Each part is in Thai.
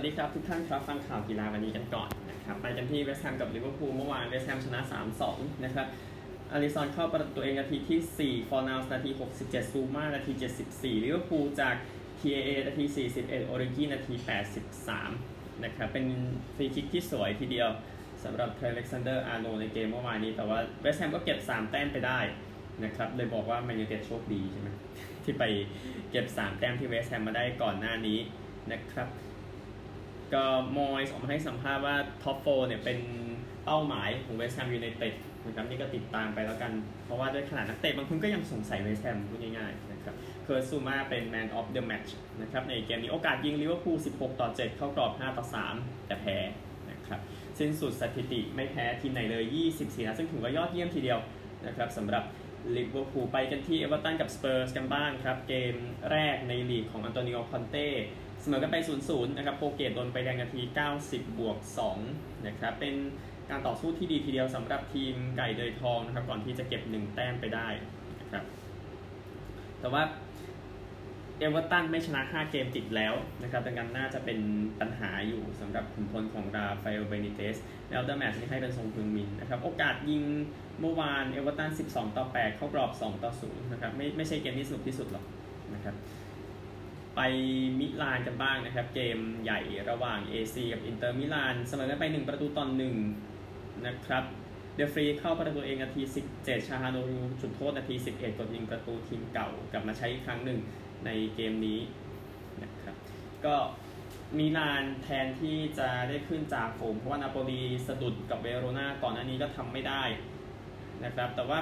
วัสดีครับทุกท่านครับฟังข่าวกีฬาวันนี้กันก่อนนะครับไปกันที่เวสต์แฮมกับลิเวอร์พูลเมื่อวานเวสต์แฮมชนะ 3-2 นะครับอลิสซอนเข้าประตูเองนาทีที่ 4 ฟอร์นัลส์นาที 67 ซูมานาที 74 ลิเวอร์พูลจาก TAA นาที 41 โอริกินาที 83 นะครับเป็นฟรีคิกที่สวยทีเดียวสำหรับเทรนต์อเล็กซานเดอร์อาร์โนลด์ในเกมเมื่อวานนี้ แต่ว่าเวสต์แฮมก็เก็บ 3 แต้มไปได้นะครับเลยบอกว่าแมนยูเต็ดโชคดีใช่ไหมที่ไปเก็บ 3 แต้มที่เวสต์แฮมมาได้ก่อนหน้านี้นะครับ ก็มอยส์ออกมาให้สัมภาษณ์ว่า top four เนี่ยเป็นเป้าหมายของเวสต์แฮมยูไนเต็ดนะครับนี่ก็ติดตามไปแล้วกัน เพราะว่าด้วยขนาดนักเตะบางคนก็ยังสงสัยเวสต์แฮมพูดง่ายๆนะครับเคิร์ตซูมาเป็น Man of the Match นะครับในเกมนี้โอกาสยิงลิเวอร์พูล 16 ต่อ 7 เข้ากรอบ 5 ต่อ 3 แต่แพ้นะครับสิ้นสุดสถิติไม่แพ้ทีมไหนเลย 24นัดซึ่งถือว่ายอดเยี่ยมทีเดียวนะครับสำหรับลิเวอร์พูลไปกันที่เอเวอร์ตันกับสเปอร์สกันบ้างครับ เกมแรกในลีกของอันโตนิโอคอนเต้ เสมอกันไป 0-0 นะครับโฮลเกตโดนใบแดงนาที 90 บวก 2 นะครับ เป็นการต่อสู้ที่ดีทีเดียวสำหรับทีมไก่เดือยทองนะครับ ก่อนที่จะเก็บ 1 แต้มไปได้นะครับ แต่ว่าเอเวอร์ตันไม่ชนะ 5 เกมติดแล้วนะครับ ดังนั้นน่าจะเป็นปัญหาอยู่สำหรับขุนพลของราฟาเอลเบนิเตส แล้ว the match นี้ให้เป็นทรงพึงมินนะครับ โอกาสยิงเมื่อวานเอเวอร์ตัน 12 ต่อ 8 เข้ากรอบ 2 ต่อ 0 นะครับ ไม่ไม่ใช่เกมที่สนุกที่สุดหรอกนะครับ ไปมิลานกันบ้างนะครับ เกมใหญ่ระหว่าง AC กับอินเตอร์มิลานเสมอกันไป 1 ประตูต่อ1นะครับเดฟรีเข้าประตูเองนาที 17 ชาลฮาโนกลูจุดโทษนาที 11 กดยิงประตูทีมเก่ากลับมาใช้อีกครั้งหนึ่งในเกมนี้นะครับก็มิลานแทนที่จะได้ขึ้นจากโผมเพราะว่านาโปลีสะดุดกับเวโรนาก่อนหน้านี้ก็ทำไม่ได้นะครับแต่ว่า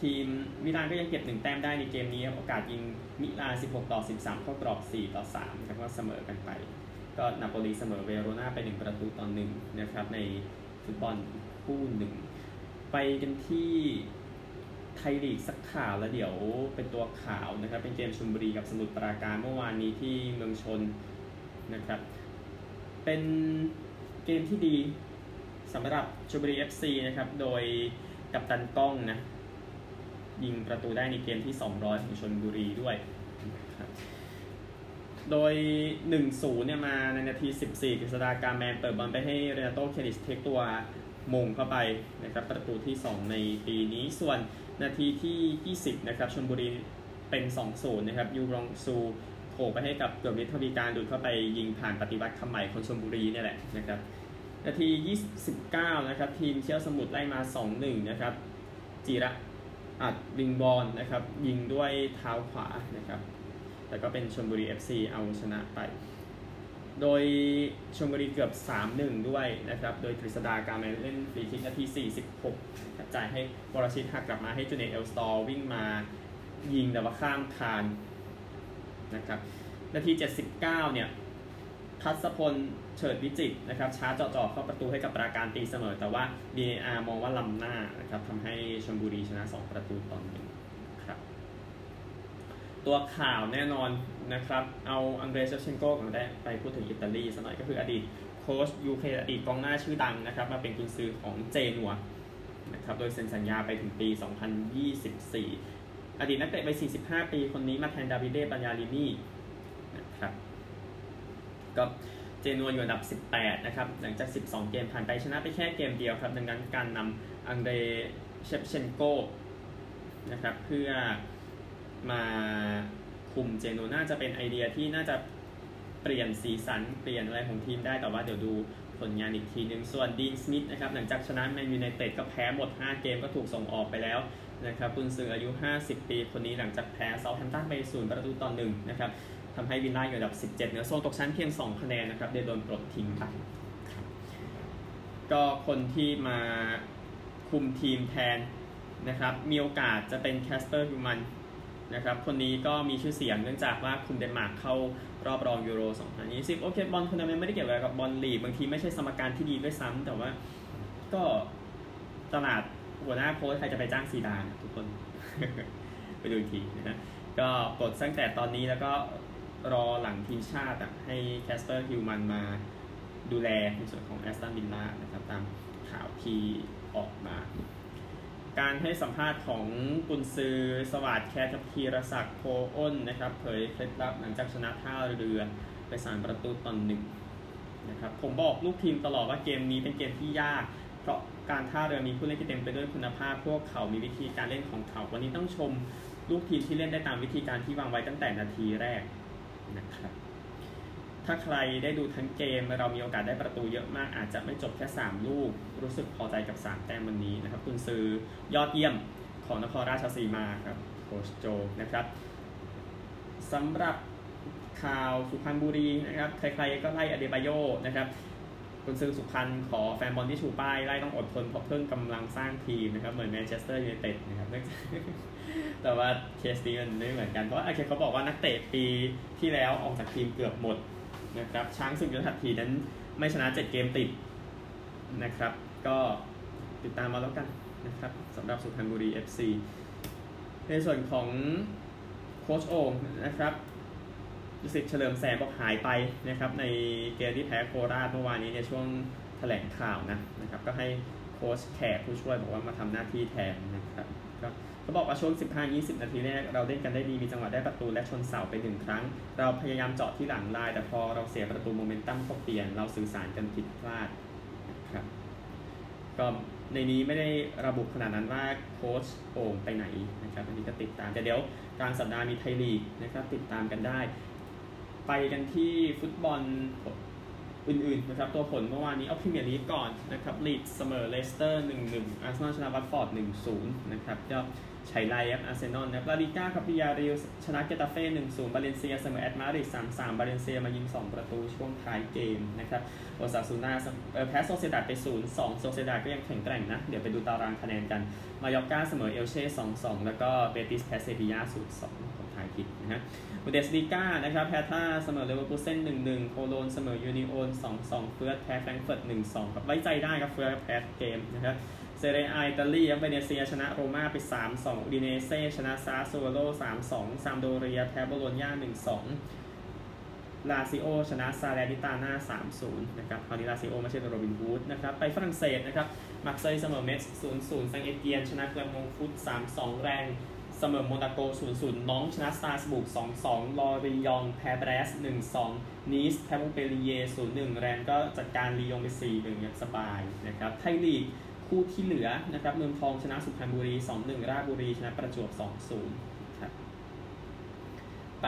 ทีมมิลานก็ยังเก็บหนึ่งแต้มได้ในเกมนี้โอกาสยิง มิลาน 16 ต่อ 13 เข้ากรอบ 4 ต่อ3นะครับก็เสมอกันไป ก็นาโปลีเสมอเวโรนาไป 1 ประตูต่อ1นะครับในฟุตบอลคู่หนึ่งไปกันที่ไทยลีกสักข่าวแล้วเดี๋ยวเป็นตัวข่าวนะครับ เป็นเกมชุมบุรีกับสมุทรปราการเมื่อวานนี้ที่เมืองชนนะครับ เป็นเกมที่ดีสำหรับชลบุรี FC นะครับ โดยกัปตันก้องนะ ยิงประตูได้ในเกมที่ 200 ของชนบุรีด้วยนะครับโดย 1-0 เนี่ยมาในนาที 14กฤษดาการแมนเปิดบอลไปให้เรนาโตเคนิสเทคตัวมงเข้าไปนะครับประตูที่ 2 ในปีนี้ส่วนนาทีที่ 20 นะครับชนบุรีเป็น 2-0 นะครับยูรองซูโผล่ไปให้กับเกือบฤทวีการดูดเข้าไปยิงผ่านปฏิวัติคำใหม่คนชลบุรีเนี่ยแหละนะครับนาที 29 นะครับทีมเชี่ยวสมุทรไล่มา 2-1 นะครับจีระ อัดวิงบอลนะครับ ยิงด้วยเท้าขวานะครับ แต่ก็เป็นชลบุรี FC เอาชนะไป โดยชลบุรีเกือบ 3-1 ด้วยนะครับ โดยกฤษดาการเล่นฟรีคิกนาที 46จ่ายให้วรชิตหักกลับมาให้จูเนียเอลสตอร์วิ่งมายิงแต่ว่าข้ามคานนะครับนาที 79 เนี่ย ทัศพลเฉิดวิจิตนะครับช้าเจาะๆเข้าประตูให้กับปราการตีเสมอ แต่ว่า VAR มองว่าล้ำหน้านะครับทำให้ชลบุรีชนะ 2 ประตูต่อหนึ่งครับ ตัวข่าวแน่นอนนะครับ เอาอังเดรเชฟเชนโกก่อนได้ไปพูดถึงอิตาลีสักหน่อยก็คืออดีตโค้ชยูเคอดีตกองหน้าชื่อดังนะครับ มาเป็นกุนซือของเจนัวนะครับโดยเซ็นสัญญาไปถึงปี 2024 อดีตนักเตะไป45 ปีคนนี้มาแทนดาวิเด บัลลาร์ดินีนะครับ ก็เจนัวอยู่อันดับ 18 นะครับ หลังจาก 12 เกมผ่านไปชนะไปแค่เกมเดียวครับ ดังนั้นการนำอังเดรเชฟเชนโกนะครับเพื่อมาคุมเจนัวน่าจะเป็นไอเดียที่น่าจะเปลี่ยนสีสันเปลี่ยนอะไรของทีมได้แต่ว่าเดี๋ยวดูผลงานอีกทีหนึ่งส่วนดีนสมิธนะครับหลังจากชนะแมนยูไนเต็ดก็แพ้หมด 5 เกมก็ถูกส่งออกไปแล้วนะครับกุนซืออายุ 50 ปีคนนี้หลังจากแพ้เซาท์แฮมป์ตันไปศูนย์ประตูต่อหนึ่งนะครับ ทำให้วิลล่าอยู่อันดับ 17 เหนือโซนตกชั้นเพียง 2 คะแนนนะครับได้โดนปลดทิ้งไปก็คนที่มาคุมทีมแทนนะครับ มีโอกาสจะเป็นแคสเปอร์ฮูลมันด์นะครับ คนนี้ก็มีชื่อเสียงเนื่องจากว่าคุมเดนมาร์กเข้ารอบรองยูโร 2020 โอเค บอลทัวร์นาเมนต์ไม่ได้เกี่ยวอะไรกับบอลลีกบางทีไม่ใช่สมการที่ดีด้วยซ้ำแต่ว่าก็ตลาดหัวหน้าโค้ชใครจะไปจ้างซีดานทุกคน ไปดูอีกทีนะฮะก็กดตั้งแต่ตอนนี้แล้วก็ รอหลังทีมชาติให้แคสเปอร์ฮูลมันด์มาดูแลในส่วนของแอสตันวิลล่านะครับตามข่าวที่ออกมา การให้สัมภาษณ์ของกุนซือสวาทแคทธีระศักดิ์โพธิ์อ้นนะครับเผยเคล็ดลับหลังจากชนะท่าเรือไปสามประตูต่อหนึ่งนะครับผมบอกลูกทีมตลอดว่าเกมนี้เป็นเกมที่ยาก เพราะการท่าเรือมีผู้เล่นที่เต็มไปด้วยคุณภาพ พวกเขามีวิธีการเล่นของเขา วันนี้ต้องชมลูกทีมที่เล่นได้ตามวิธีการที่วางไว้ตั้งแต่นาทีแรก นะครับถ้าใครได้ดูทั้งเกมเรามีโอกาสได้ประตูเยอะมาก อาจจะไม่จบแค่ 3 ลูก รู้สึกพอใจกับ 3 แต้มวันนี้นะครับ กุนซือยอดเยี่ยมของนครราชสีมาครับโค้ชโจนะครับสำหรับข่าวสุพรรณบุรีนะครับ ใครๆก็ไล่อเดบายโยนะครับ กุนซือสุพรรณขอแฟนบอลที่ชูป้ายไล่ต้องอดทนเพราะเพิ่งกำลังสร้างทีมนะครับ เหมือนแมนเชสเตอร์ยูไนเต็ดนะครับแต่ว่าเคสนี้มันไม่เหมือนกันเพราะอาเคเขาบอกว่านักเตะปีที่แล้วออกจากทีมเกือบหมดนะครับช้างศึกยุทธหัตถีนั้นไม่ชนะ 7 เกมติดนะครับ ก็ติดตามมาแล้วกันนะครับสำหรับสุพรรณบุรี FC ในส่วนของโค้ชโอ่งนะครับ สิทธิ์เฉลิมแสงบอกหายไปนะครับในเกมที่แพ้โคราชเมื่อวานนี้ในช่วงแถลงข่าวนะนะครับก็ให้โค้ชแขกผู้ช่วยบอกว่ามาทำหน้าที่แทนนะครับก็เขาบอกว่าช่วง 15-20 นาทีแรกเราเล่นกันได้ดีมีจังหวะได้ประตูและชนเสาไปหนึ่งครั้ง เราพยายามเจาะที่หลังลาย แต่พอเราเสียประตูโมเมนตัมก็เปลี่ยนเราสื่อสารกันผิดพลาดนะครับก็ในนี้ไม่ได้ระบุขนาดนั้นว่าโค้ชโอ่งไปไหนนะครับอันนี้ก็ติดตามแต่เดี๋ยวกลางสัปดาห์มีไทยลีกนะครับติดตามกันได้ ไปกันที่ฟุตบอลอื่นๆนะครับตัวผลเมื่อวานนี้เอาพรีเมียร์ลีกก่อนนะครับลีดส์เสมอเลสเตอร์1-1อาร์เซนอลชนะวัตฟอร์ด1-0นะครับก็ชัยไลครับอาร์เซนอลนะครับลาลิก้าครับบียาร์เรอัลชนะเกตาเฟ่1-0บาเลนเซียเสมอแอตมาริด3-3บาเลนเซียมายิง 2 ประตูช่วงท้ายเกมนะครับโอซาซูน่าแพ้โซเซียดาดไป 0-2โซเซียดาดก็ยังแข็งแกร่งนะ เดี๋ยวไปดูตารางคะแนนกัน มายอร์กาเสมอเอลเช่2-2 แล้วก็เบติสแพ้เซบียา0-2ข องท้ายคิดนะฮะบุนเดสลีกานะครับแฮร์ธ่าเสมอเลเวอร์คูเซน1-1โคโลนเสมออูนิโอน2-2เฟือร์ธแพ้แฟรงก์เฟิร์ต1-2ครับไว้ใจได้ครับเฟือร์ธแพ้เกมนะครับเซเรียอิตาลีครับเวเนเซียชนะโรม่าไป 3-2อูดิเนเซ่ชนะซาสซัวโล3-2ซามพ์โดเรียแพ้โบโลญญา1-2ลาซิโอชนะซาแลร์นิตาน่า 3-0 นะครับ คราวนี้ลาซิโอไม่ใช่โรบินฮูดนะครับ ไปฝรั่งเศสนะครับมาร์เซย์เสมอเมส0-0 ซังเอเตียน ชนะแกลร์มงต์ฟุต 3-2 แรง สมอโมนาโก 0-0 น้องชนะสตาร์สบุก 2-2 ลอริยอง แพ้แบรส 1-2 นีสแพ้มงเปรีเย 0-1 แรนก็จัดการลียองไป 4-1อย่างสบายนะครับ ไทยลีกคู่ที่เหลือนะครับเมืองทองชนะสุพรรณบุรี 2-1 ราชบุรี ชนะประจวบ 2-0 ครับ ไป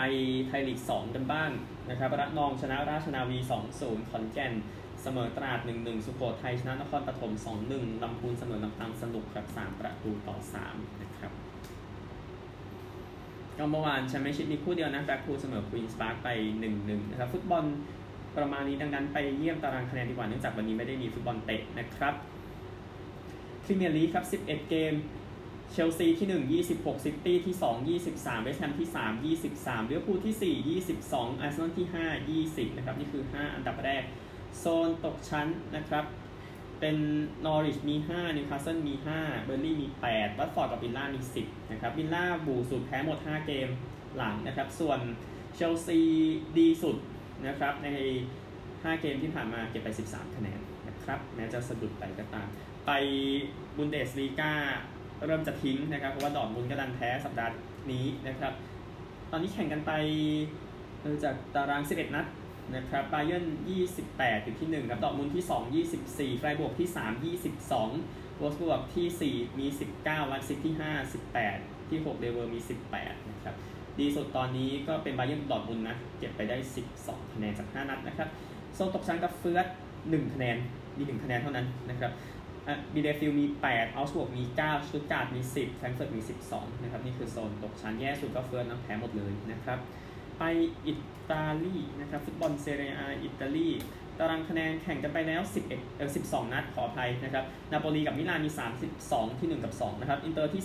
ไทยลีก 2 กันบ้างนะครับระนองชนะราชนาวี 2-0 ขอนแก่นเสมอตราด 1-1 สุโขทัยชนะนครปฐม 2-1 ลำพูนเสมอลำปางสนุกครับ 3 ประตูต่อ3นะ ก็เมื่อวานแชมเปี้ยนชิพมีคู่เดียวนะแบล็กพูลเสมอควีนส์พาร์คไป1-1นะครับฟุตบอลประมาณนี้ดังนั้นไปเยี่ยมตารางคะแนนดีกว่าเนื่องจากวันนี้ไม่ได้มีฟุตบอลเตะนะครับพรีเมียร์ลีกครับ 11 เกม เชลซีที่ 1 26 ซิตี้ที่ 2 23 เวสต์แฮมที่ 3 23ลิเวอร์พูลที่ 4 22อาร์เซนอลที่ 5 20 นะครับ นี่คือ 5 อันดับแรก โซนตกชั้นนะครับ เป็นนอริชมี 5 นิวคาสเซิลมี 5 เบิร์นลี่ย์มี 8 วัตฟอร์ดกับวิลล่ามี 10 นะครับ วิลล่าบู่สุดแพ้หมด 5 เกมหลังนะครับ ส่วนเชลซีดีสุดนะครับ ใน 5 เกมที่ผ่านมาเก็บไป 13 คะแนนนะครับ แม้จะสะดุดไปก็ตาม ไปบุนเดสลีกาเริ่มจะทิ้งนะครับ เพราะว่าดอร์ทมุนด์ก็ดันแพ้สัปดาห์นี้นะครับ ตอนนี้แข่งกันไปจากตาราง 11 นัด นะครับไบเยิร์น28 อยู่ที่ 1 ครับ ดอร์ทมุนด์ที่ 2 24 ไฟรบวร์กที่ 3 22โวล์ฟสบวร์กที่ 4 มี 19 ไลป์ซิกที่ 5 18 ที่ 6 เลเวอร์มี 18 นะครับ ดีสุดตอนนี้ก็เป็นไบเยิร์นดอร์ทมุนด์นะ เก็บไปได้ 12 คะแนนจาก 5 นัดนะครับ โซนตกชั้นกับเฟือร์ธ1คะแนน มี 1 คะแนนเท่านั้นนะครับบีเลเฟลด์มี 8เอาก์สบวร์กมี9สตุตการ์ทมี 10 แฟรงก์เฟิร์ตมี 12 นะครับ นี่คือโซนตกชั้นแย่สุดก็เฟือร์ธน้ำแพ้หมดเลยนะครับ ไปอิตาลีนะครับฟุตบอลเซเรียอาอิตาลีตารางคะแนนแข่งกันไปแล้ว 11เอ่อ12 นัดขออภัยนะครับ นาโปลีกับมิลานมี 32 ที่ 1 กับ 2 นะครับ อินเตอร์ที่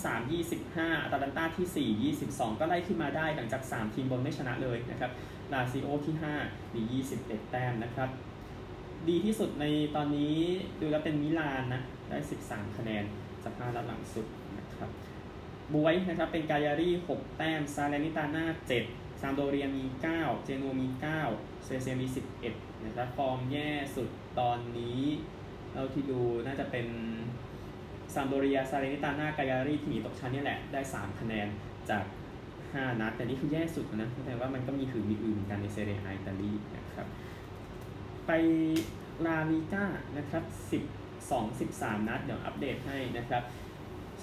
3 25 อตาลันตาที่ 4 22 ก็ไล่ขึ้นมาได้หลังจาก 3 ทีมบนไม่ชนะเลยนะครับ ลาซิโอที่5มี 21 แต้มนะครับ ดีที่สุดในตอนนี้ดูแล้วเป็นมิลานนะ ได้ 13 คะแนนจาก5นัดหลังสุดนะครับบ๊วยนะครับ เป็นกายารี่ 6 แต้ม ซาเลนิตาน่า 7 ซามพ์โดเรียมี 9 เจโนมี 9 เวเนเซียมี 11 นะครับ ฟอร์มแย่สุดตอนนี้เราที่ดูน่าจะเป็นซามพ์โดเรีย ซาเลนิตาน่ากายารีที่หนีตกชั้นนี่แหละ ได้ 3 คะแนนจาก 5 นัด แต่นี่คือแย่สุดนะแสดงว่ามันก็มีถือมีอื่นกันในเซเรียอิตาลีนะครับ ไปลาลิก้านะครับ12 13 นัด เดี๋ยวอัปเดตให้นะครับ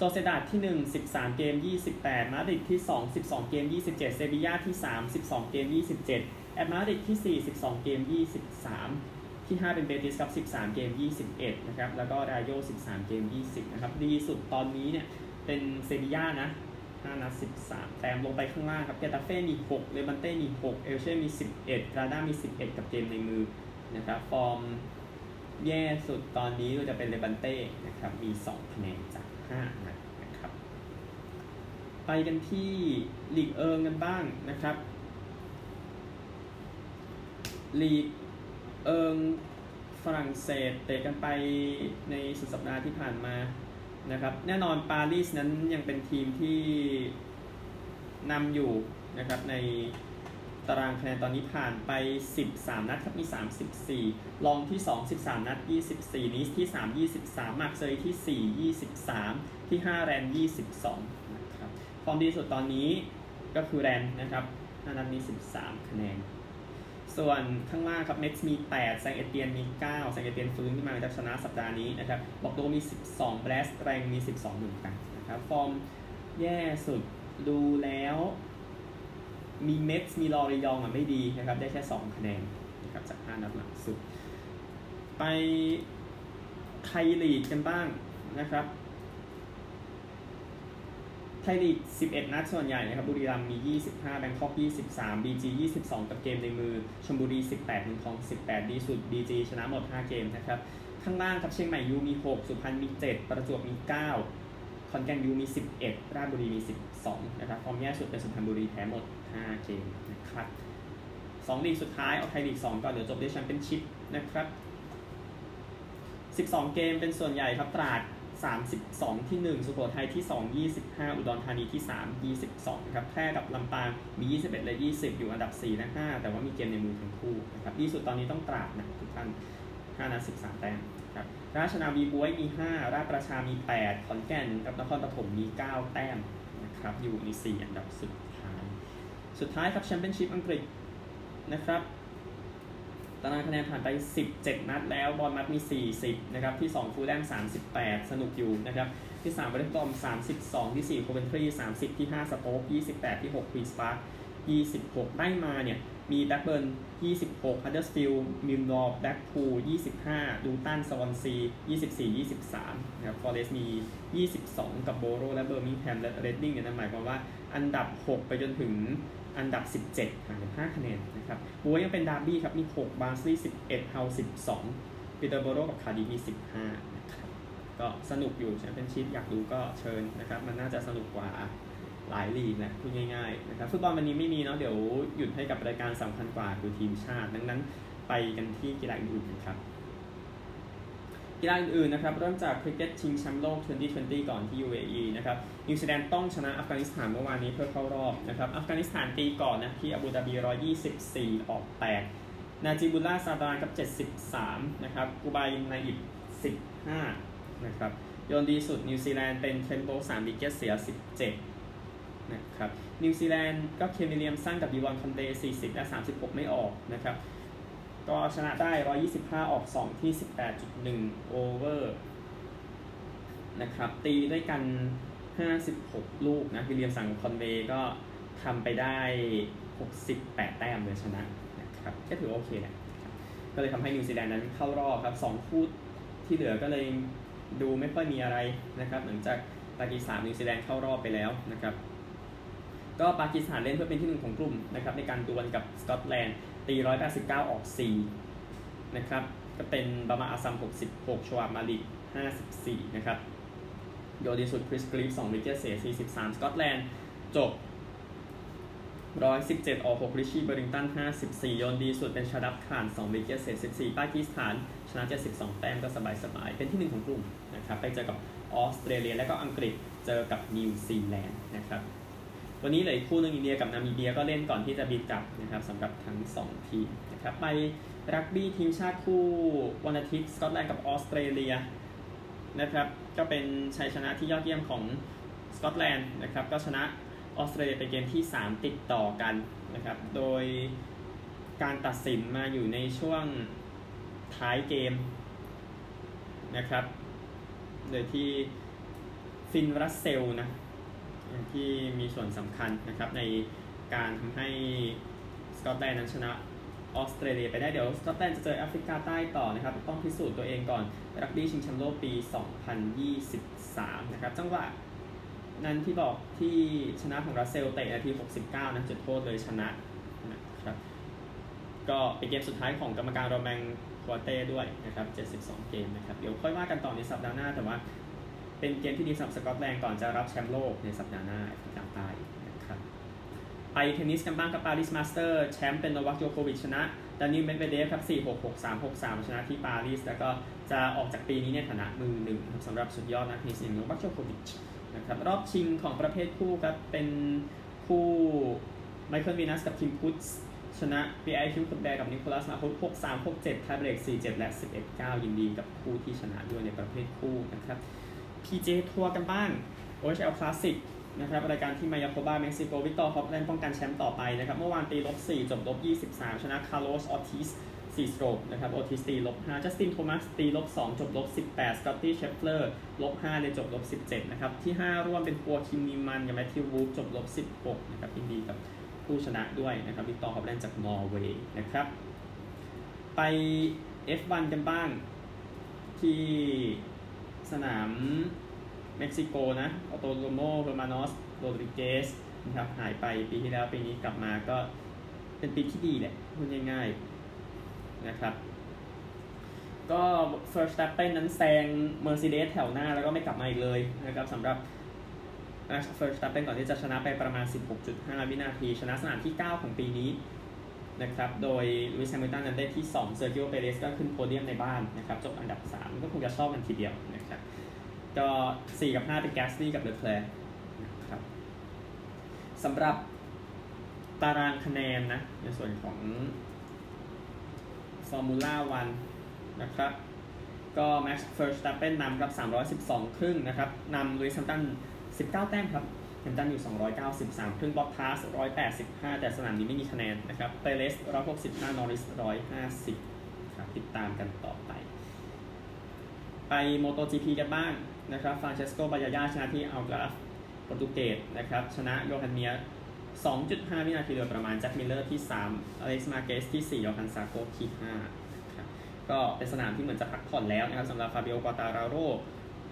โซเซดาดที่ 1 13 เกม 28 มาดริดที่ 2 12 เกม 27 เซบีย่าที่ 3 12 เกม 27 แอตมาดริดที่ 4 12 เกม 23 ที่ 5 เป็นเบติสครับ13 เกม 21 นะครับ แล้วก็รายโย13 เกม 20 นะครับ ดีสุดตอนนี้เนี่ย เป็นเซบีย่านะ5นัด13 แต้มลงไปข้างล่างครับ เกตาเฟ่ มี 6 เลบันเต้ มี 6 เอลเช่ มี 11กราด้ามี 11 กับเกมในมือนะครับ ฟอร์มแย่สุดตอนนี้ก็จะเป็นเลบันเต้นะครับ มี2คะแนนจาก5นะ ไปกันที่ลีกเอิงกันบ้างนะครับลีกเอิงฝรั่งเศสเตะกันไปในสุดสัปดาห์ที่ผ่านมานะครับ แน่นอนปารีสนั้นยังเป็นทีมที่นำอยู่นะครับในตารางคะแนนตอนนี้ผ่านไป 13 นัดครับมี 34 รองที่ 2 13 นัด 24 นิสที่ 3 23 มาร์เซยที่ 4 23 ที่ 5 แรน 22นะครับฟ อร์มดีสุดตอนนี้ก็คือแรนนะครับ5นัดมี 13 คะแนน ส่วนข้างล่างครับเม็ตซ์มี 8 แซงเอเตียนมี 9 แซงเอเตียนฟื้นขึ้นมาจากชนะสัปดาห์นี้นะครับบอร์กโดซ์มี 12 แบรสต์แร็งส์มี 12เหมือนกันนะครับฟอร์มแย่สุดดูแล้วมีเม็กซ์มีลอริยองอะไม่ดีนะครับได้แค่ 2 คะแนนนะครับจาก 5 นัดหลังสุด ไปไทยลีกกันบ้างนะครับ ไทยลีก 11 นัดส่วนใหญ่นะครับบุรีรัมย์มี 25 แบงคอก 23 BG 22 กับเกมในมือชลบุรี 18เมืองทอง 18 ดีสุด BG ชนะหมด 5 เกมนะครับ ข้างล่างครับเชียงใหม่ยูมี 6 สุพรรณมี 7 ประจวบมี 9 ขอนแก่นยูมี 11 ราชบุรีมี 12 นะครับฟอร์มแย่สุดเป็นสุพรรณบุรีแพ้หมด 5 เกมนะครับ2ลีกสุดท้ายเอาไทยลีก 2 ก่อนเดี๋ยวจบด้วยแชมเปี้ยนชิพนะครับ 12 เกมเป็นส่วนใหญ่ครับตราด 32 ที่ 1 สุโขทัยที่ 2 25 อุดรธานีที่ 3 22 ครับ แพร่กับลำปางมี 21 และ 20 อยู่อันดับ 4 และ 5 แต่ว่ามีเกมในมือทั้งคู่นะครับดีสุดตอนนี้ต้องตราดนะทุกท่าน5นัด13 แต้มครับ ราชนาวีบ๊วยมี 5 ราชประชามี 8 ขอนแก่นกับนครปฐมมี 9 แต้มนะครับ อยู่ใน 4 อันดับสุดท้าย สุดท้ายครับแชมเปี้ยนชิพอังกฤษนะครับ ตารางคะแนนผ่านไป 17 นัดแล้ว บอร์นมัธมี 40 นะครับ ที่ 2 ฟูลแลม38 สนุกอยู่นะครับ ที่3เวสต์บรอม 32 ที่ 4 โคเวนทรี 30 ที่ 5 สโต๊ก28 ที่ 6 ควีนส์ปาร์ค26 ได้มาเนี่ย มีแบล็กเบิร์น 26 ฮัดเดอร์สฟิลด์มิลล์วอลล์แบล็กพูล25 ลูตันสวอนซี 24 23 นะครับ ฟอร์เรสมี 22 กับโบโรและเบอร์มิงแฮมและเรดดิ้งเนี่ยนั่นหมายความว่าอันดับ 6 ไปจนถึง อันดับ 17ห่างกัน5คะแนนนะครับบ๊วยยังเป็นดาร์บี้ครับ มี 6 บาร์นสลีย์11ฮัลล์12ปีเตอร์โบโรกับคาร์ดิฟฟ์มี 15นะครับก็สนุกอยู่แชมเปี้ยนชิพอยากดูก็เชิญนะครับ มันน่าจะสนุกกว่าหลายลีกนะพูดง่ายๆนะครับฟุตบอลวันนี้ไม่มีเนาะเดี๋ยวหยุดให้กับรายการสำคัญกว่าคือทีมชาติ ดังนั้นไปกันที่กีฬาอื่นๆครับ กีฬาอื่นๆนะครับเริ่มจากคริกเก็ตชิงแชมป์โลก 2020 ก่อนที่ UAE นะครับนิวซีแลนด์ต้องชนะอัฟกานิสถานเมื่อวานนี้เพื่อเข้ารอบนะครับอัฟกานิสถานตีก่อนนะที่อาบูดาบี 124 ออก8นาจิบุลลาซาดานกับ 73 นะครับกูบายในอิบ 15 นะครับโยนดีสุดนิวซีแลนด์เป็นเทรนต์โบลต์ 3 wicket เสีย 17 นะครับนิวซีแลนด์ก็เคนวิลเลียมสันกับดีวอนคอนเวย์40 และ 36 ไม่ออกนะครับ ก็ชนะได้ 125 ออก 2 ที่ 18.1 over นะครับ ตีได้กัน 56 ลูกนะวิลเลียมสันคอนเวย์ก็ทำไปได้ 68 แต้มเลยชนะนะครับก็ถือโอเคแหละก็เลยทำให้นิวซีแลนด์นั้นเข้ารอบครับ 2 คู่ที่เหลือก็เลยดูไม่ค่อยมีอะไรนะครับหลังจากปากีสถานนิวซีแลนด์เข้ารอบไปแล้วนะครับ ก็ปากีสถานเล่นเพื่อเป็นที่หนึ่งของกลุ่มนะครับในการดวลกับสกอตแลนด์ ตี189ออก4นะครับ ก็เป็นบาบาร์อาซัม66ชอัยบ์มาลิก54นะครับโยนดีสุดคริสกรีฟส์ 2 wicket เสีย43สกอตแลนด์จบ117ออก6ริชี่เบอริงตัน54โยนดีสุดเป็นชาดับข่าน2 wicket เสีย14ปากีสถาน ชนะ72แต้มก็สบายๆเป็นที่หนึ่งของกลุ่มนะครับ ไปเจอกับออสเตรเลียและก็อังกฤษเจอกับนิวซีแลนด์นะครับ วันนี้เหลืออีกคู่หนึ่งอินเดียกับนามิเบียก็เล่นก่อนที่จะบินกลับนะครับสำหรับทั้ง 2 ทีมนะครับไปรักบี้ทีมชาติคู่วันอาทิตย์สกอตแลนด์กับออสเตรเลียนะครับก็เป็นชัยชนะที่ยอดเยี่ยมของสกอตแลนด์นะครับก็ชนะออสเตรเลียไปเกมที่ 3 ติดต่อกันนะครับโดยการตัดสินมาอยู่ในช่วงท้ายเกมนะครับ โดยที่ฟินรัสเซลนะ ที่มีส่วนสำคัญนะครับในการทำให้สกอตแลนด์นั้นชนะออสเตรเลียไปได้เดี๋ยวสกอตแลนด์จะเจอแอฟริกาใต้ต่อนะครับ ต้องพิสูจน์ตัวเองก่อน รักบี้ชิงแชมป์โลกปี 2023 นะครับ จังหวะนั้นที่บอกที่ชนะของรัสเซลเตะนาที 69นั้นจุดโทษเลยชนะนะครับ ก็เป็นเกมสุดท้ายของกรรมการโรแมงปัวต์ด้วยนะครับ 72 เกมนะครับ เดี๋ยวค่อยว่ากันต่อในสัปดาห์หน้าแต่ว่า เป็นเกมที่ดีสำหรับสกอตแลนด์ก่อนจะรับแชมป์โลกในสัปดาห์หน้าแอฟริกาใต้นะครับไปเทนนิสกันบ้างกับปารีสมาสเตอร์แชมป์เป็นโนวัคโจโควิชชนะดานิลเมดเวเดฟครับ4 6 6 3 6 3 ชนะที่ปารีส แล้วก็จะออกจากปีนี้ในฐานะมือหนึ่งสำหรับสุดยอดนักเทนนิสโนวัคโจโควิชนะครับรอบชิงของประเภทคู่ครับเป็นคู่ไมเคิลวีนัสกับทิมพุตส์ชนะปิแอร์อูกแอร์แบร์กับนิโคลัสมาฮุต 6 3 6 7ไทยเบรก4 7 และ 11 9 ยินดีกับคู่ที่ชนะด้วยในประเภทคู่นะครับ PJ ทัวร์กันบ้าง OHL Classic นะครับรายการที่มายาโคบาเม็กซิโกวิกตอร์ฮอฟแลนด์ป้องกันแชมป์ต่อไปนะครับ เมื่อวานตีลบ4จบลบ 23 ชนะคาร์ลอสออร์ติซ 4 stroke นะครับออร์ติซตีลบ5จัสตินโทมัสตีลบ2จบลบ 18 สกอตตี้เชฟเลอร์ลบ5ในจบลบ 17 นะครับ ที่ 5 ร่วมเป็นฮัวคินนีมันน์กับแมทธิววูล์ฟจบลบ 16 นะครับยินดีกับผู้ชนะด้วยนะครับวิกตอร์ฮอฟแลนด์จากนอร์เวย์นะครับ ไป F1 กันบ้างที่ สนามเม็กซิโกนะออโตโดรโมเฮอร์มานอสโรดริเกสนะครับหายไปปีที่แล้วปีนี้กลับมาก็เป็นปีที่ดีแหละพูดง่ายๆนะครับ ก็ Verstappen นั้นแซง Mercedes แถวหน้าแล้วก็ไม่กลับมาอีกเลยนะครับสำหรับ First s t e p p e n ก่อนที่จะชนะไปประมาณ 16.5 วินาที ชนะสนามที่ 9 ของปีนี้นะครับ โดยลุยส์แฮมิลตันนั้นได้ที่ 2 เซอร์กิโอเปเรสก็ขึ้นโพเดียมในบ้านนะครับ จบอันดับ 3 ก็คงจะชอบกันทีเดียวนะ ก็ 4 กับ 5 เป็นแกสลี่กับเลอแคลร์นะครับสำหรับตารางคะแนนนะ ในส่วนของฟอร์มูล่าวันนะครับ ก็ Max Verstappen นำครับ 312 ครึ่งนะครับนำลุยส์แฮมิลตัน 19 แต้มครับแฮมิลตันอยู่ 293 ครึ่งบอตทาส 185 แต่สนามนี้ไม่มีคะแนนนะครับเปเรส165 นอริส 150 ครับ ติดตามกันต่อไป ไป MotoGP กันบ้าง นะครับฟรานเชสโกบาญาญาชนะที่อัลการ์ฟโปรตุเกสนะครับชนะโจอันเมียร์ 2.5 วินาทีโดยประมาณแจ็คมิลเลอร์ที่ 3 อเล็กซ์มาร์เกซที่ 4 โยฮันซาร์โกที่5นะครับก็เป็นสนามที่เหมือนจะพักผ่อนแล้วนะครับสำหรับฟาบิโอกาตาราโร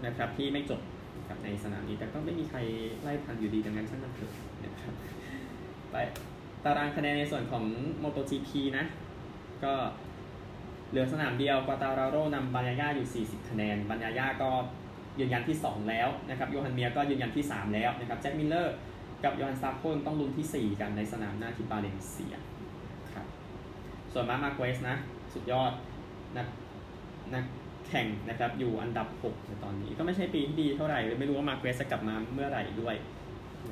นะครับที่ไม่จบกับในสนามนี้แต่ก็ไม่มีใครไล่ทันอยู่ดีดังนั้นช่างมันเถอะนะครับไปตารางคะแนนในส่วนของ MotoGP นะ ก็เหลือสนามเดียวกวาตาราโรนำบาญาญาอยู่ 40 คะแนนบาญาญาก็ ยืนยันที่ 2 แล้วนะครับโจอันเมียร์ก็ยืนยันที่ 3 แล้วนะครับแจ็คมิลเลอร์กับโยฮันซาร์โกต้องลุ้นที่ 4 กันในสนามหน้าที่บาเลนเซียครับส่วนมาร์กมาร์เกซนะสุดยอดนักนักแข่งนะครับอยู่อันดับ 6 ในตอนนี้ก็ไม่ใช่ปีที่ดีเท่าไหร่เลยไม่รู้ว่ามาร์เกซจะกลับมาเมื่อไหร่ด้วย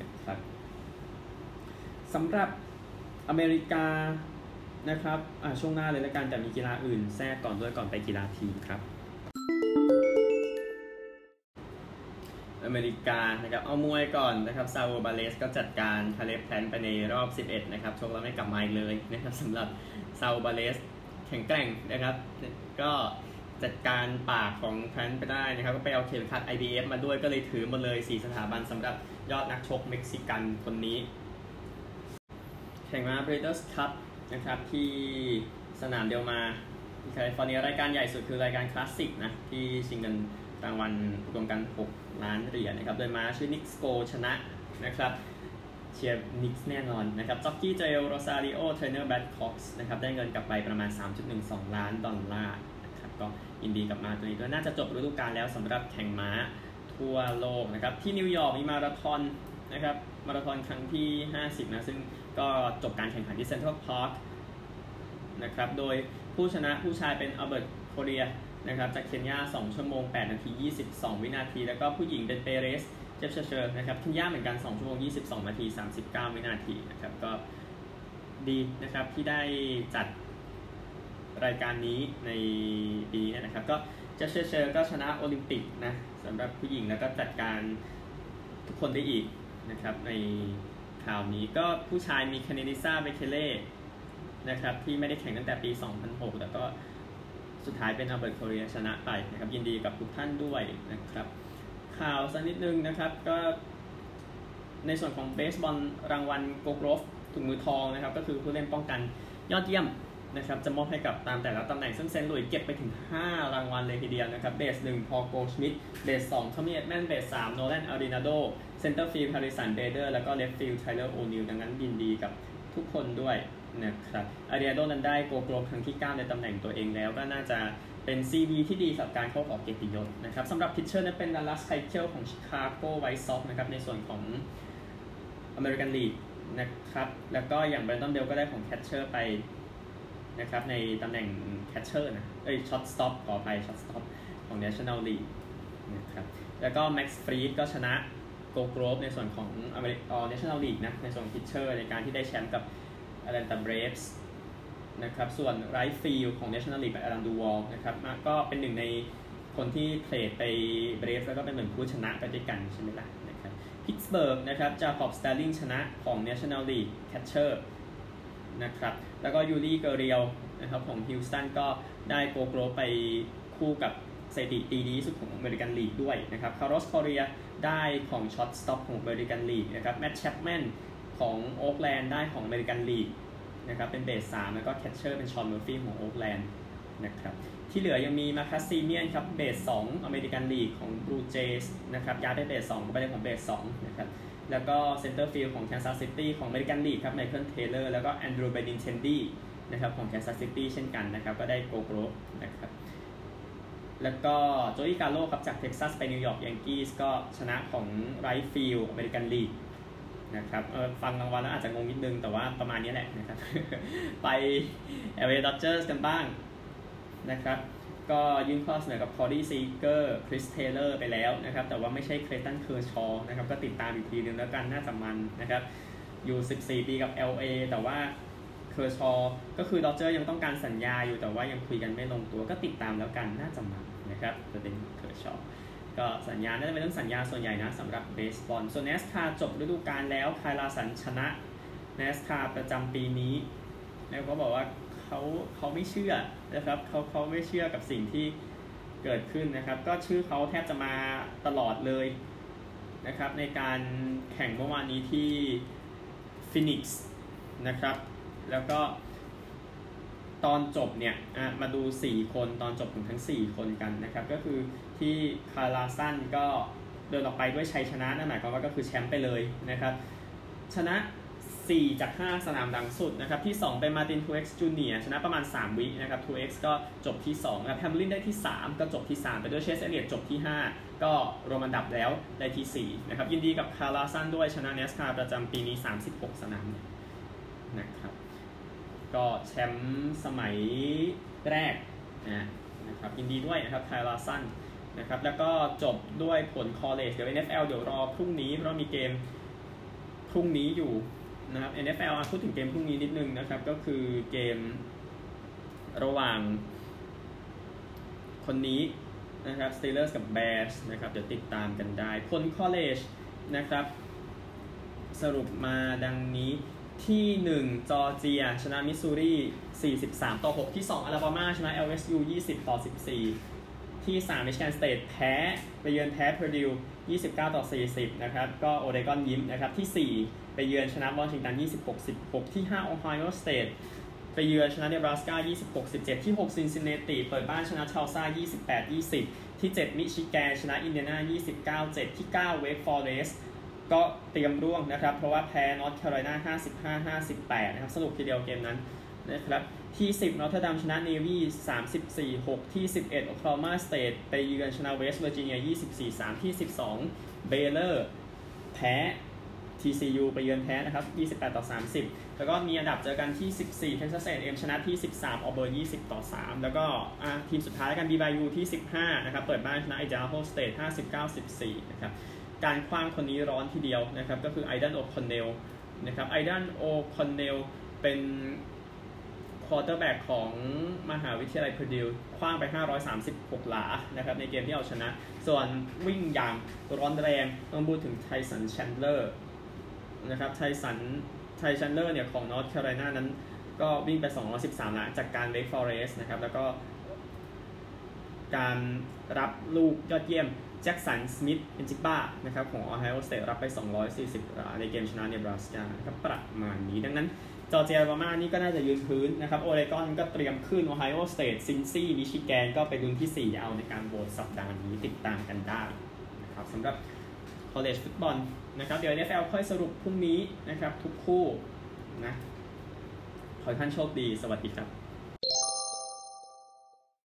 นะครับสำหรับอเมริกานะครับช่วงหน้าเลยละกันแต่มีกีฬาอื่นแทรกก่อนด้วยก่อนไปกีฬาทีมครับ เมริกานะครับเอามวยก่อนนะครับซาโอบาเลสก็จัดการคาเลฟแพนไปในรอบ 11 นะครับชกแล้วไม่กลับมาเลยนะครับสำหรับซาโอบาเลสแข็งแกร่งนะครับ ก็จัดการปากของแพนไปได้นะครับ ก็ไปเอาเข็มขัด IBF มาด้วยก็เลยถือมาเลย 4 สถาบันสำหรับยอดนักชกเม็กซิกันคนนี้ แข่งม้า Breeders' Cup นะครับที่สนามเดลมาร์ที่แคลิฟอร์เนียรายการใหญ่สุดคือรายการคลาสสิกนะที่ชิงเงินรางวัลรวมกัน 6 ล้านเหรียญนะครับโดยม้าชื่อนิกส์โกชนะนะครับเชียร์นิกส์แน่นอนนะครับจ็อกกี้เจลโรซาริโอเทรนเนอร์แบรดค็อกซ์นะครับได้เงินกลับไปประมาณ 3.12 ล้านดอลลาร์นะครับก็ยินดีกับม้าตัวนี้ด้วยน่าจะจบฤดูกาลแล้วสำหรับแข่งม้าทั่วโลกนะครับที่นิวยอร์กมีมาราธอนนะครับมาราธอนครั้งที่ 50 นะ ซึ่งก็จบการแข่งขันที่เซ็นทรัลพาร์คนะครับโดยผู้ชนะผู้ชายเป็นอัลเบิร์ตโคเรียร์ นะครับจากเคนยา 2 ชั่วโมง 8 นาที 22 วินาที แล้วก็ผู้หญิงเป็นเปเรสเจปเชอร์เชอร์นะครับเคนยาเหมือนกัน 2 ชั่วโมง 22 นาที 39 วินาทีนะครับก็ดีนะครับที่ได้จัดรายการนี้ในปีนี้นะครับ ก็เจฟเชอร์ก็ชนะโอลิมปิกนะสำหรับผู้หญิงแล้วก็จัดการทุกคนได้อีกนะครับในข่าวนี้ก็ผู้ชายมีเคเนนิซาเบเคเล่นะครับที่ไม่ได้แข่งตั้งแต่ปี 2006แต่ก็ สุดท้ายเป็นอัลเบิร์ตโคเรียร์ชนะไปนะครับยินดีกับทุกท่านด้วยนะครับ ข่าวสักนิดนึงนะครับก็ในส่วนของเบสบอลรางวัล Gold Gloveถุงมือทองนะครับ ก็คือผู้เล่นป้องกันยอดเยี่ยมนะครับจะมอบให้กับตามแต่ละตำแหน่งซึ่งเซนต์หลุยส์เก็บไปถึง 5 รางวัลเลยทีเดียวนะครับ base 1พอลโกลด์ชมิดต์ base 2ทอมมี่เอ็ดแมน base 3โนแลนอารินาโด center field ฮาริสันเบเดอร์แล้วก็ left field ไทเลอร์โอนิลดังนั้นยินดีกับทุกคนด้วย นะครับอารินาโดนั้นได้โกโกรครั้งที่ 9 ในตำแหน่งตัวเองแล้วก็น่าจะเป็น CV ที่ดีสำหรับการเข้าหอเกียรติยศนะครับสำหรับ pitcher นั้นเป็นดัลลัสไคเคิลของชิคาโกไวท์ซ็อกนะครับในส่วนของอเมริกันลีกนะครับแล้วก็อย่างแบรนดอนเบลก็ได้ของ catcher ไปนะครับในตำแหน่ง catcher นะเอ้ย shortstop ขอไป shortstop ของ National League นะครับแล้วก็แม็กซ์ฟรีดก็ชนะ Gold Glove ในส่วนของอเมริกา National League นะในส่วน pitcher ในการที่ได้แชมป์กับ Atlanta Braves นะครับส่วน right field ของ National League แบบอดัมดูวอลนะครับก็เป็นหนึ่งในคนที่เทรดไปเบรฟแล้วก็เป็นเหมือนผู้ชนะไปด้วยกันใช่ไหมล่ะนะครับพิตสเบิร์กนะครับจาคอบสตอลลิงส์ชนะของ National League Catcher นะครับแล้วก็ยูรีเกเรียลนะครับของฮิวสตันก็ได้โกโกรไปคู่กับสถิติตีดีสุดของอเมริกันลีกด้วยนะครับคาร์ลอสคอเรียได้ของ shortstop ของอเมริกันลีกนะครับแมตต์แชปแมน ของโอ๊กแลนด์ได้ของอเมริกันลีกนะครับเป็น base 3แล้วก็ catcher เป็นชอนเมอร์ฟี่ของโอ๊กแลนด์นะครับที่เหลือยังมีมาร์คัสซีเมียนครับ base 2 ของอเมริกันลีกของบลูเจสนะครับย้ายไป base 2ไปเป็นของ base 2นะครับแล้วก็ center field ของแคนซัสซิตี้ของอเมริกันลีกครับไมเคิลเทเลอร์แล้วก็แอนดรูว์เบนินเทนดี้นะครับของแคนซัสซิตี้เช่นกันนะครับก็ได้โกโกรนะครับแล้วก็โจอี้กาโลครับจากเท็กซัสไปนิวยอร์กยังกี้สก็ชนะของ right field อเมริกันลีก นะครับเออฟังรางวัลแล้วอาจจะงงนิดนึง แต่ว่าประมาณนี้แหละนะครับไป LA Dodgers กันบ้างนะครับก็ยื่นข้อเสนอกับคอร์ดี้ซีเกอร์คริสเทเลอร์ไปแล้วนะครับ แต่ว่าไม่ใช่เคลย์ตันเคอร์ชอว์นะครับก็ติดตามอีกทีนึงแล้วกันน่าจะมันนะครับ อยู่ 14 ปีกับ LA แต่ว่าเคอร์ชอก็คือ Dodgers ยังต้องการสัญญาอยู่แต่ว่ายังคุยกันไม่ลงตัวก็ติดตามแล้วกันน่าจะมันนะครับจะเป็นเคอร์ชอ ก็สัญญาน่าจะเป็นเรื่องสัญญาส่วนใหญ่นะสำหรับเบสบอลส่วน NASCAR จบฤดูกาลแล้วไคล์ลาร์สันชนะเนสคาประจำปีนี้แล้วเขาบอกว่าเขาเขาไม่เชื่อนะครับเขาเขาไม่เชื่อกับสิ่งที่เกิดขึ้นนะครับ ก็ชื่อเขาแทบจะมาตลอดเลยนะครับในการแข่งเมื่อวานนี้ที่ฟินิกส์นะครับแล้วก็ตอนจบเนี่ยมาดู 4 คนตอนจบถึงทั้ง 4 คนกันนะครับ ก็คือ ที่คาราซันก็เดินออกไปด้วยชัยชนะนั่นหมายความว่าก็คือแชมป์ไปเลยนะครับ ชนะ 4 จาก 5 สนามหลังสุดนะครับ ที่ 2 เป็นมาตินทูเอ็กซ์จูเนียชนะประมาณ 3 วินะครับทูเอ็กซ์ก็จบที่2นะครับแฮมลินได้ที่ 3 ก็จบที่ 3 ไปด้วยเชสเอลเลียตจบที่ 5 ก็รวมอันดับแล้วได้ที่ 4 นะครับ ยินดีกับไคล์ลาร์สันด้วยชนะ NASCAR ประจำปีนี้ 36 สนามนะครับ ก็แชมป์สมัยแรกนะครับยินดีด้วยนะครับคาราซัน นะครับแล้วก็จบด้วยผลคอลเลจเดี๋ยว NFL เดี๋ยวรอพรุ่งนี้เพราะมีเกมพรุ่งนี้อยู่นะครับ NFL พูดถึงเกมพรุ่งนี้นิดนึงนะครับ ก็คือเกมระหว่างคนนี้นะครับ Steelers กับ Bears นะครับ เดี๋ยวติดตามกันได้ ผล college นะครับ สรุปมาดังนี้ที่ 1 จอร์เจีย ชนะมิสซูรี 43 ต่อ 6 ที่ 2 อลาบามาชนะ LSU 20 ต่อ 14 ที่3มิชิแกนสเตทแพ้ไปเยือนแพ้เพอร์ดิว 29 ต่อ 40 นะครับ ก็โอเรกอนยิ้มนะครับ ที่ 4 ไปเยือนชนะวอชิงตัน 26-16 ที่ 5 โอไฮโอสเตทไปเยือนชนะเนบราสกา26-17 ที่ 6 ซินซินเนติ เปิดบ้านชนะทัลซา28-20 ที่ 7 มิชิแกน ชนะอินเดียนา29-7 ที่ 9 เวกฟอเรสต์ก็เตรียมร่วงนะครับ เพราะว่าแพ้นอร์ทแคโรไลนา55-58 นะครับสรุปทีเดียวเกมนั้น นะครับที่ 10นอเทรอดามชนะเนวี่34-6 ที่ 11โอคลาโฮมาสเตตไปเยือนชนะเวสต์เวอร์จิเนีย24-3 ที่ 12 เบเลอร์แพ้ TCU ไปเยือนแพ้นะครับ 28 ต่อ 30 แล้วก็มีอันดับเจอกันที่ 14 Texas A&M ชนะที่ 13ออเบิร์น 20 ต่อ 3 แล้วก็ทีมสุดท้ายกัน BYU ที่ 15 นะครับ เปิดบ้านชนะ Idaho State 59-14 นะครับ การคว้างคนนี้ร้อนทีเดียวนะครับ ก็คือไอดันโอคอนเนลล์นะครับไอดันโอคอนเนลล์เป็น quarterback ของมหาวิทยาลัยเพอร์ดิวคว้างไป 536 หลา นะครับในเกมที่เอาชนะ ส่วนวิ่งอย่างร้อนแรงต้องพูดถึงไทแชนด์เลอร์นะครับไทสันไทแชนด์เลอร์เนี่ยของนอร์ทแคโรไลนานั้น ก็วิ่งไป 213 หลา จากการเวกฟอเรสต์นะครับ แล้วก็การรับลูกยอดเยี่ยมแจ็กสันสมิธเอ็นจิกบานะครับของ Ohio State รับไป 240 หลา ในเกมชนะเนบราสกาครับประมาณนี้ดังนั้น จอร์เจียบามานี่ก็น่าจะยืนพื้นนะครับโอเรกอนก็เตรียมขึ้นโอไฮโอสเตท Cincy มิชิแกนก็ไปดุนที่ 4 เอาในการโหวตสัปดาห์นี้ติดตามกันได้นะครับสำหรับ college ฟุตบอลนะครับเดี๋ยว NFL ค่อยสรุปพรุ่งนี้นะครับทุกคู่นะขอให้ท่านโชคดีสวัสดีครับ